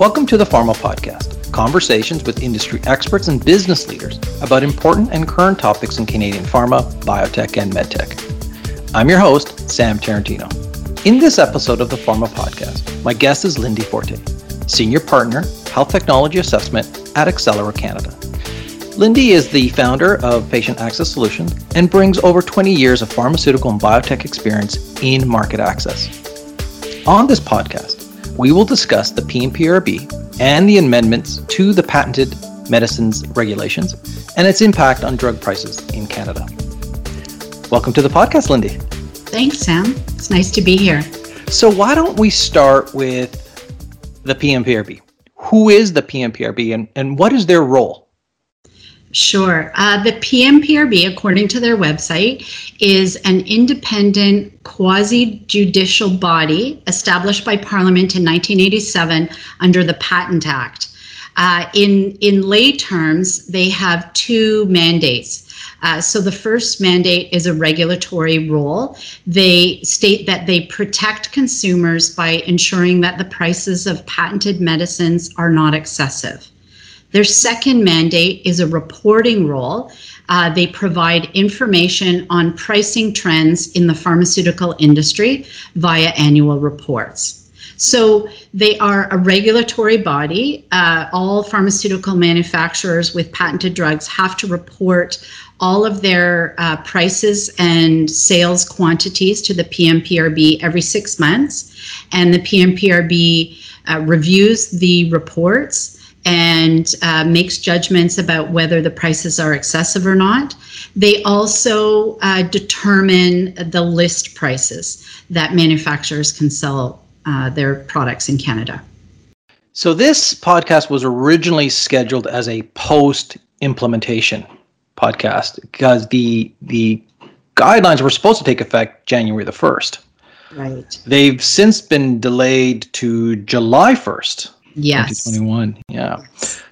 Welcome to the Pharma Podcast, conversations with industry experts and business leaders about important and current topics in Canadian pharma, biotech, and medtech. I'm your host, Sam Tarantino. In this episode of the Pharma Podcast, my guest is Lindy Forte, Senior Partner, Health Technology Assessment at Accelera Canada. Lindy is the founder of Patient Access Solutions and brings over 20 years of pharmaceutical and biotech experience in market access. On this podcast, we will discuss the PMPRB and the amendments to the patented medicines regulations and its impact on drug prices in Canada. Welcome to the podcast, Lindy. Thanks, Sam. It's nice to be here. So, why don't we start with the PMPRB? Who is the PMPRB and, and what is their role? Sure. Uh, the PMPRB, according to their website, is an independent quasi judicial body established by Parliament in 1987 under the Patent Act. Uh, in, in lay terms, they have two mandates. Uh, so the first mandate is a regulatory role. They state that they protect consumers by ensuring that the prices of patented medicines are not excessive. Their second mandate is a reporting role. Uh, they provide information on pricing trends in the pharmaceutical industry via annual reports. So they are a regulatory body. Uh, all pharmaceutical manufacturers with patented drugs have to report all of their uh, prices and sales quantities to the PMPRB every six months. And the PMPRB uh, reviews the reports and uh, makes judgments about whether the prices are excessive or not. They also uh, determine the list prices that manufacturers can sell uh, their products in Canada. So, this podcast was originally scheduled as a post implementation podcast because the, the guidelines were supposed to take effect January the 1st. Right. They've since been delayed to July 1st. Yes. 2021. Yeah.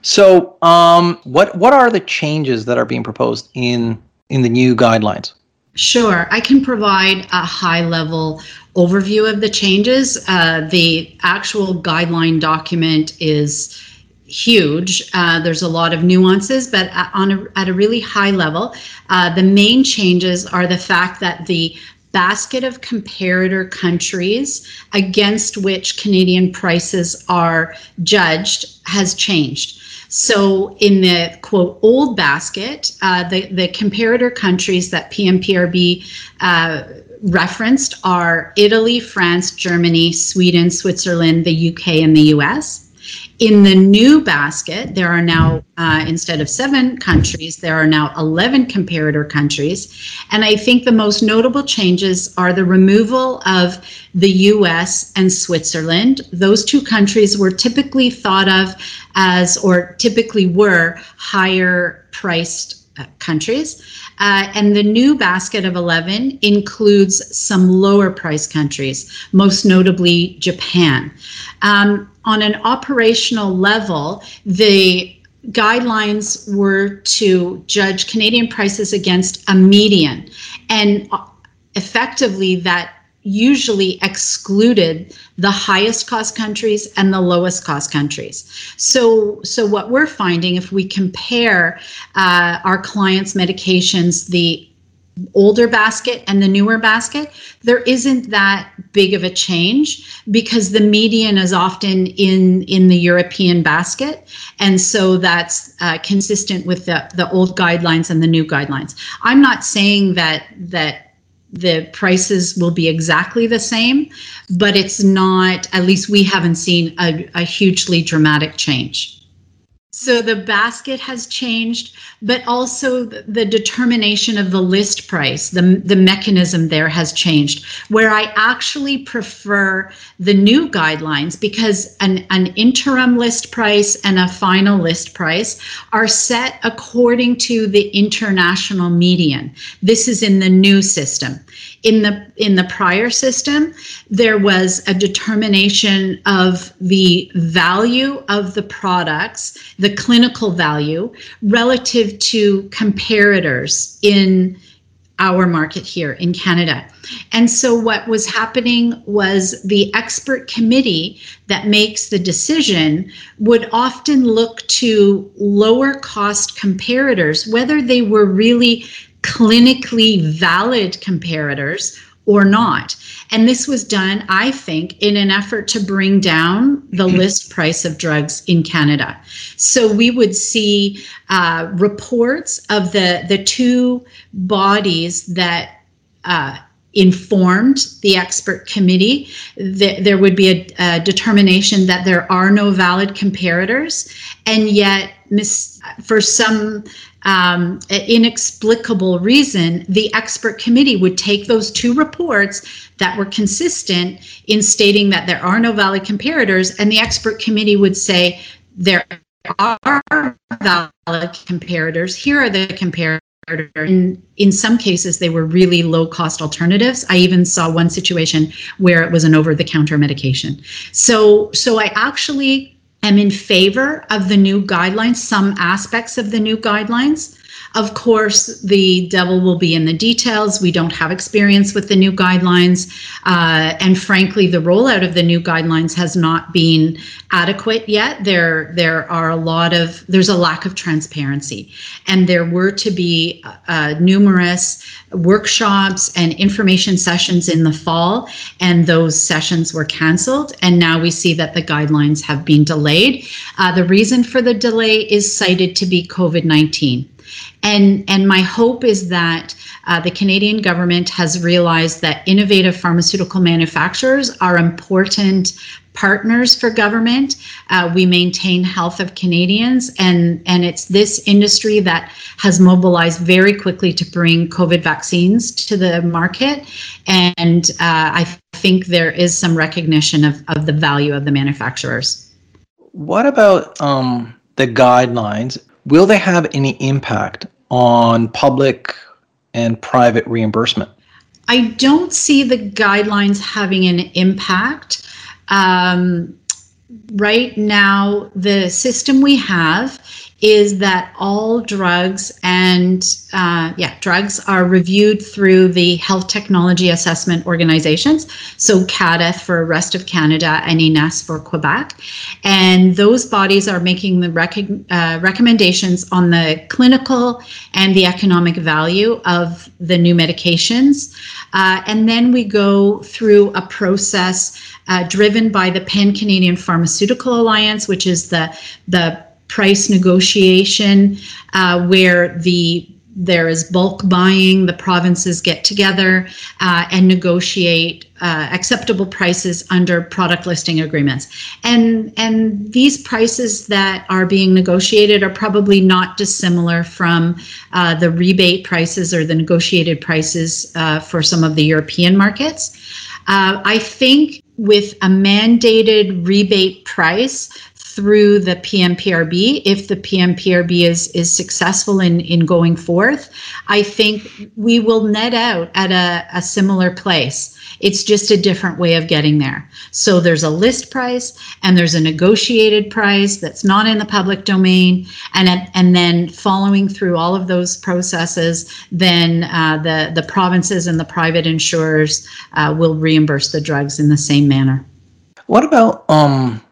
So, um, what what are the changes that are being proposed in in the new guidelines? Sure, I can provide a high level overview of the changes. Uh, the actual guideline document is huge. Uh, there's a lot of nuances, but on a, at a really high level, uh, the main changes are the fact that the basket of comparator countries against which Canadian prices are judged has changed. So, in the quote old basket, uh, the, the comparator countries that PMPRB uh, referenced are Italy, France, Germany, Sweden, Switzerland, the UK, and the US. In the new basket, there are now, uh, instead of seven countries, there are now 11 comparator countries. And I think the most notable changes are the removal of the US and Switzerland. Those two countries were typically thought of as, or typically were, higher priced countries. Uh, and the new basket of 11 includes some lower price countries, most notably Japan. Um, on an operational level, the guidelines were to judge Canadian prices against a median. And effectively, that usually excluded the highest cost countries and the lowest cost countries. So, so what we're finding, if we compare uh, our clients' medications, the older basket and the newer basket, there isn't that big of a change because the median is often in in the European basket, and so that's uh, consistent with the the old guidelines and the new guidelines. I'm not saying that that the prices will be exactly the same, but it's not. At least we haven't seen a, a hugely dramatic change. So the basket has changed, but also the determination of the list price, the, the mechanism there has changed, where I actually prefer the new guidelines because an, an interim list price and a final list price are set according to the international median. This is in the new system. In the in the prior system, there was a determination of the value of the products, the clinical value relative to comparators in our market here in Canada. And so, what was happening was the expert committee that makes the decision would often look to lower cost comparators, whether they were really clinically valid comparators or not. And this was done, I think, in an effort to bring down the mm-hmm. list price of drugs in Canada. So we would see uh, reports of the, the two bodies that uh, informed the expert committee that there would be a, a, determination that there are no valid comparators and yet mis- for some um, inexplicable reason, the expert committee would take those two reports that were consistent in stating that there are no valid comparators, and the expert committee would say there are valid comparators. Here are the comparators. In, in some cases, they were really low cost alternatives. I even saw one situation where it was an over the counter medication. So, so I actually am in favor of the new guidelines, some aspects of the new guidelines. Of course, the devil will be in the details. We don't have experience with the new guidelines. Uh, and frankly, the rollout of the new guidelines has not been adequate yet. There, there are a lot of, there's a lack of transparency. And there were to be uh, numerous workshops and information sessions in the fall, and those sessions were canceled. And now we see that the guidelines have been delayed. Uh, the reason for the delay is cited to be COVID 19. And, and my hope is that uh, the Canadian government has realized that innovative pharmaceutical manufacturers are important partners for government. Uh, we maintain health of Canadians, and, and it's this industry that has mobilized very quickly to bring COVID vaccines to the market. And uh, I think there is some recognition of, of the value of the manufacturers. What about um, the guidelines? Will they have any impact on public and private reimbursement? I don't see the guidelines having an impact. Um, right now, the system we have is that all drugs and uh, yeah drugs are reviewed through the health technology assessment organizations so CADTH for rest of canada and INESSS for quebec. And those bodies are making the rec- uh, recommendations on the clinical and the economic value of the new medications. Uh, and then we go through a process uh, driven by the pan canadian pharmaceutical alliance which is the the price negotiation uh, where the there is bulk buying. The provinces get together uh, and negotiate uh, acceptable prices under product listing agreements. And and these prices that are being negotiated are probably not dissimilar from uh, the rebate prices or the negotiated prices uh, for some of the European markets. Uh, I think with a mandated rebate price through the PMPRB, if the PMPRB is is successful in in going forth, I think we will net out at a, a similar place. It's just a different way of getting there. So there's a list price and there's a negotiated price that's not in the public domain, and and then following through all of those processes, then uh, the the provinces and the private insurers uh, will reimburse the drugs in the same manner. What about um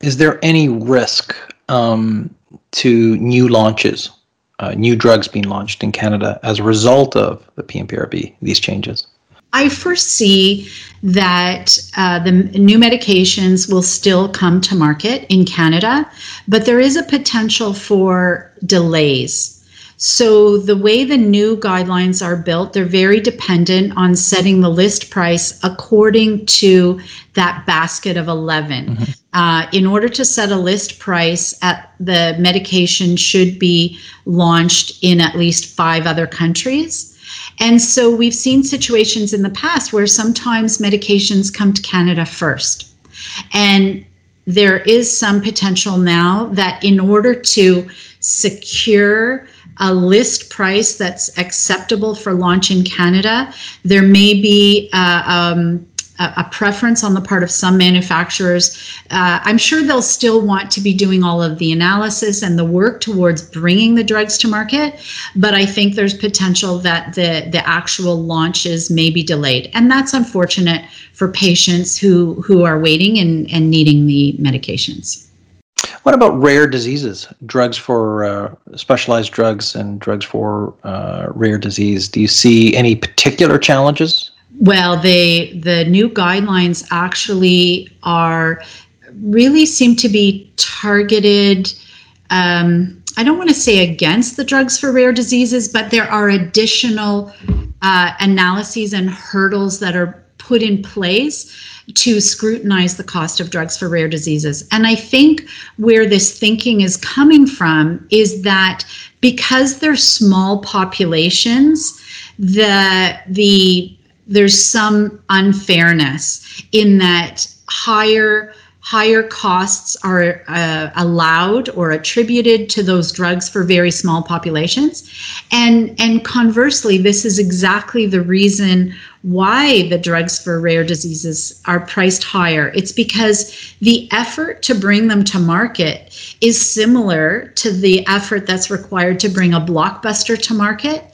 is there any risk um, to new launches, uh, new drugs being launched in Canada as a result of the PMPRB, these changes? I foresee that uh, the new medications will still come to market in Canada, but there is a potential for delays so, the way the new guidelines are built, they're very dependent on setting the list price according to that basket of 11. Mm-hmm. Uh, in order to set a list price, at the medication should be launched in at least five other countries. And so we've seen situations in the past where sometimes medications come to Canada first. And there is some potential now that in order to secure a list price that's acceptable for launch in Canada. There may be uh, um, a, a preference on the part of some manufacturers. Uh, I'm sure they'll still want to be doing all of the analysis and the work towards bringing the drugs to market, but I think there's potential that the the actual launches may be delayed, and that's unfortunate for patients who who are waiting and, and needing the medications. What about rare diseases? Drugs for uh, specialized drugs and drugs for uh, rare disease. Do you see any particular challenges? Well, they the new guidelines actually are really seem to be targeted. Um, I don't want to say against the drugs for rare diseases, but there are additional uh, analyses and hurdles that are put in place to scrutinize the cost of drugs for rare diseases. And I think where this thinking is coming from is that because they're small populations, the the there's some unfairness in that higher higher costs are uh, allowed or attributed to those drugs for very small populations. And and conversely this is exactly the reason why the drugs for rare diseases are priced higher it's because the effort to bring them to market is similar to the effort that's required to bring a blockbuster to market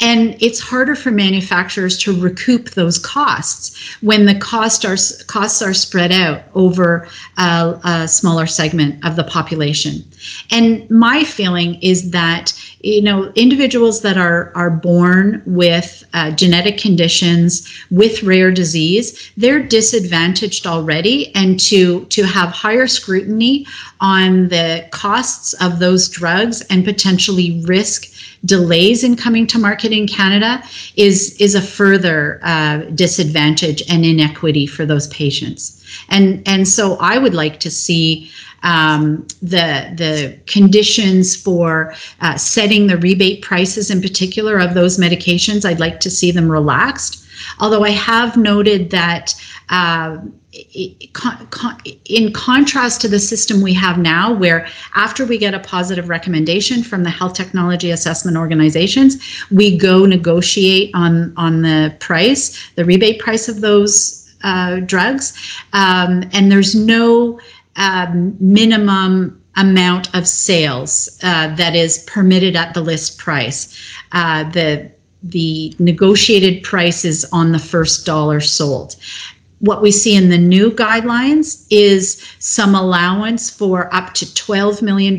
and it's harder for manufacturers to recoup those costs when the cost are, costs are spread out over a, a smaller segment of the population. And my feeling is that you know individuals that are are born with uh, genetic conditions with rare disease they're disadvantaged already and to to have higher scrutiny on the costs of those drugs and potentially risk delays in coming to market in Canada is is a further uh, disadvantage and inequity for those patients. And and so I would like to see um, the the conditions for uh, setting the rebate prices in particular of those medications. I'd like to see them relaxed. Although I have noted that. Uh, in contrast to the system we have now, where after we get a positive recommendation from the health technology assessment organizations, we go negotiate on on the price, the rebate price of those uh, drugs, um, and there's no um, minimum amount of sales uh, that is permitted at the list price. Uh, the the negotiated price is on the first dollar sold what we see in the new guidelines is some allowance for up to $12 million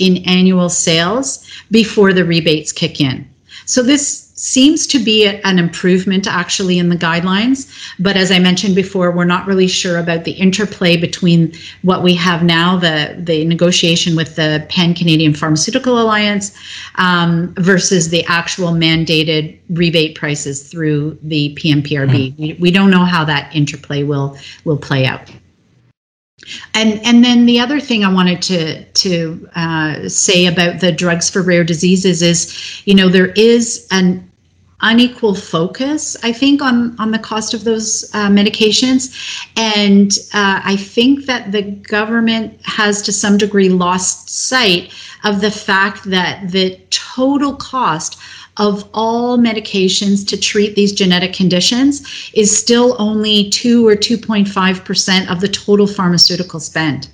in annual sales before the rebates kick in. So this seems to be an improvement actually in the guidelines. But as I mentioned before, we're not really sure about the interplay between what we have now, the, the negotiation with the Pan Canadian Pharmaceutical Alliance, um, versus the actual mandated rebate prices through the PMPRB. Mm-hmm. We, we don't know how that interplay will will play out. And and then the other thing I wanted to to uh, say about the drugs for rare diseases is, you know, there is an unequal focus, I think, on on the cost of those uh, medications, and uh, I think that the government has to some degree lost sight of the fact that the total cost of all medications to treat these genetic conditions is still only 2 or 2.5% of the total pharmaceutical spend.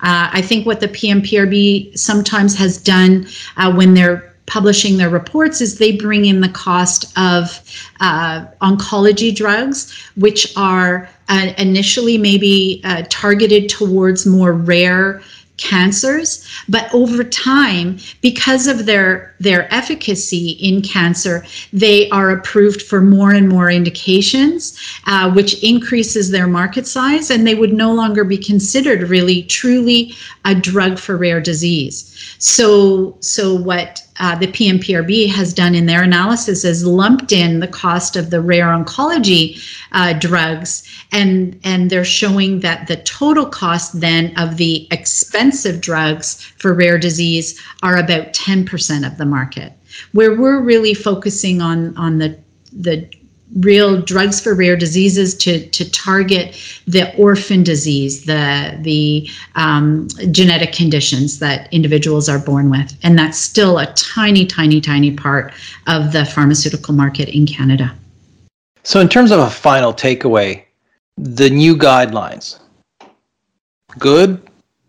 Uh, I think what the PMPRB sometimes has done uh, when they're publishing their reports is they bring in the cost of uh, oncology drugs, which are uh, initially maybe uh, targeted towards more rare cancers. But over time because of their their efficacy in cancer they are approved for more and more indications uh, which increases their market size and they would no longer be considered really truly a drug for rare disease. So so what uh, the PMPRB has done in their analysis is lumped in the cost of the rare oncology uh, drugs, and and they're showing that the total cost then of the expensive drugs for rare disease are about 10% of the market. Where we're really focusing on on the the real drugs for rare diseases to to target the orphan disease, the the um, genetic conditions that individuals are born with, and that's still a tiny, tiny, tiny part of the pharmaceutical market in Canada. So, in terms of a final takeaway, the new guidelines? Good,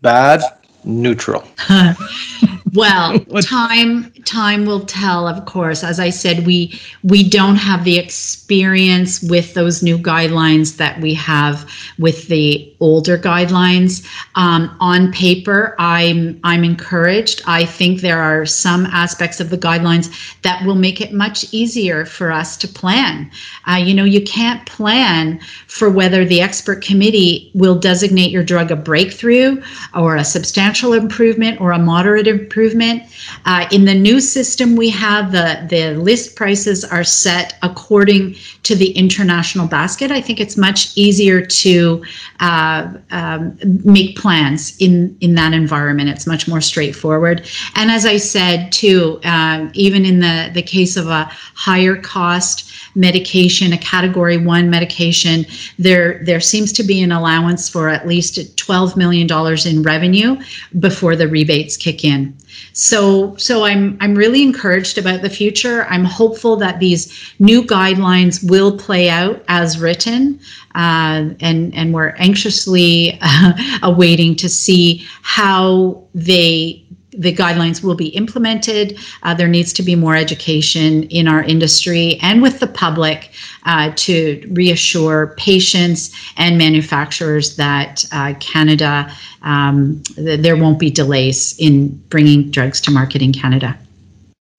bad, neutral? well, time time will tell. Of course, as I said, we we don't have the experience with those new guidelines that we have with the older guidelines. Um, on paper, I'm I'm encouraged. I think there are some aspects of the guidelines that will make it much easier for us to plan. Uh, you know, you can't plan for whether the expert committee will designate your drug a breakthrough or a substantial improvement or a moderate improvement. Uh, in the new system we have, the, the list prices are set according to the international basket. I think it's much easier to uh, um, make plans in, in that environment. It's much more straightforward. And as I said, too, uh, even in the, the case of a higher cost medication, a category one medication, there, there seems to be an allowance for at least $12 million in revenue before the rebates kick in. So, so I'm I'm really encouraged about the future. I'm hopeful that these new guidelines will play out as written, uh, and and we're anxiously uh, awaiting to see how they the guidelines will be implemented. Uh, there needs to be more education in our industry and with the public uh, to reassure patients and manufacturers that uh, Canada, um, th- there won't be delays in bringing drugs to market in Canada.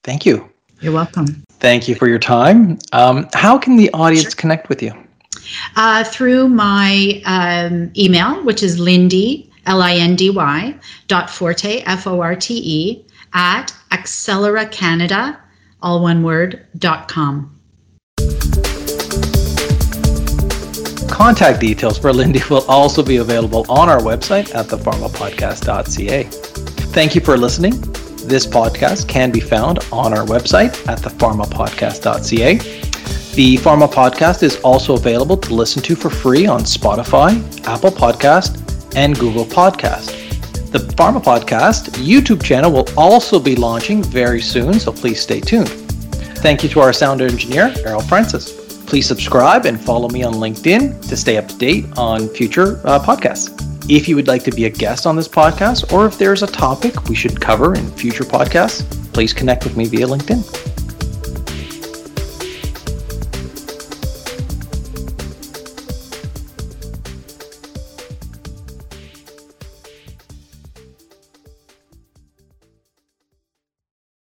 Thank you. You're welcome. Thank you for your time. Um, how can the audience sure. connect with you? Uh, through my um, email, which is Lindy L-I-N-D-Y dot forte, F-O-R-T-E, at Accelera Canada, all one word, dot com. Contact details for Lindy will also be available on our website at thepharmapodcast.ca. Thank you for listening. This podcast can be found on our website at thepharmapodcast.ca. The Pharma Podcast is also available to listen to for free on Spotify, Apple Podcast, and Google Podcast. The Pharma Podcast YouTube channel will also be launching very soon, so please stay tuned. Thank you to our sound engineer, Errol Francis. Please subscribe and follow me on LinkedIn to stay up to date on future uh, podcasts. If you would like to be a guest on this podcast, or if there's a topic we should cover in future podcasts, please connect with me via LinkedIn.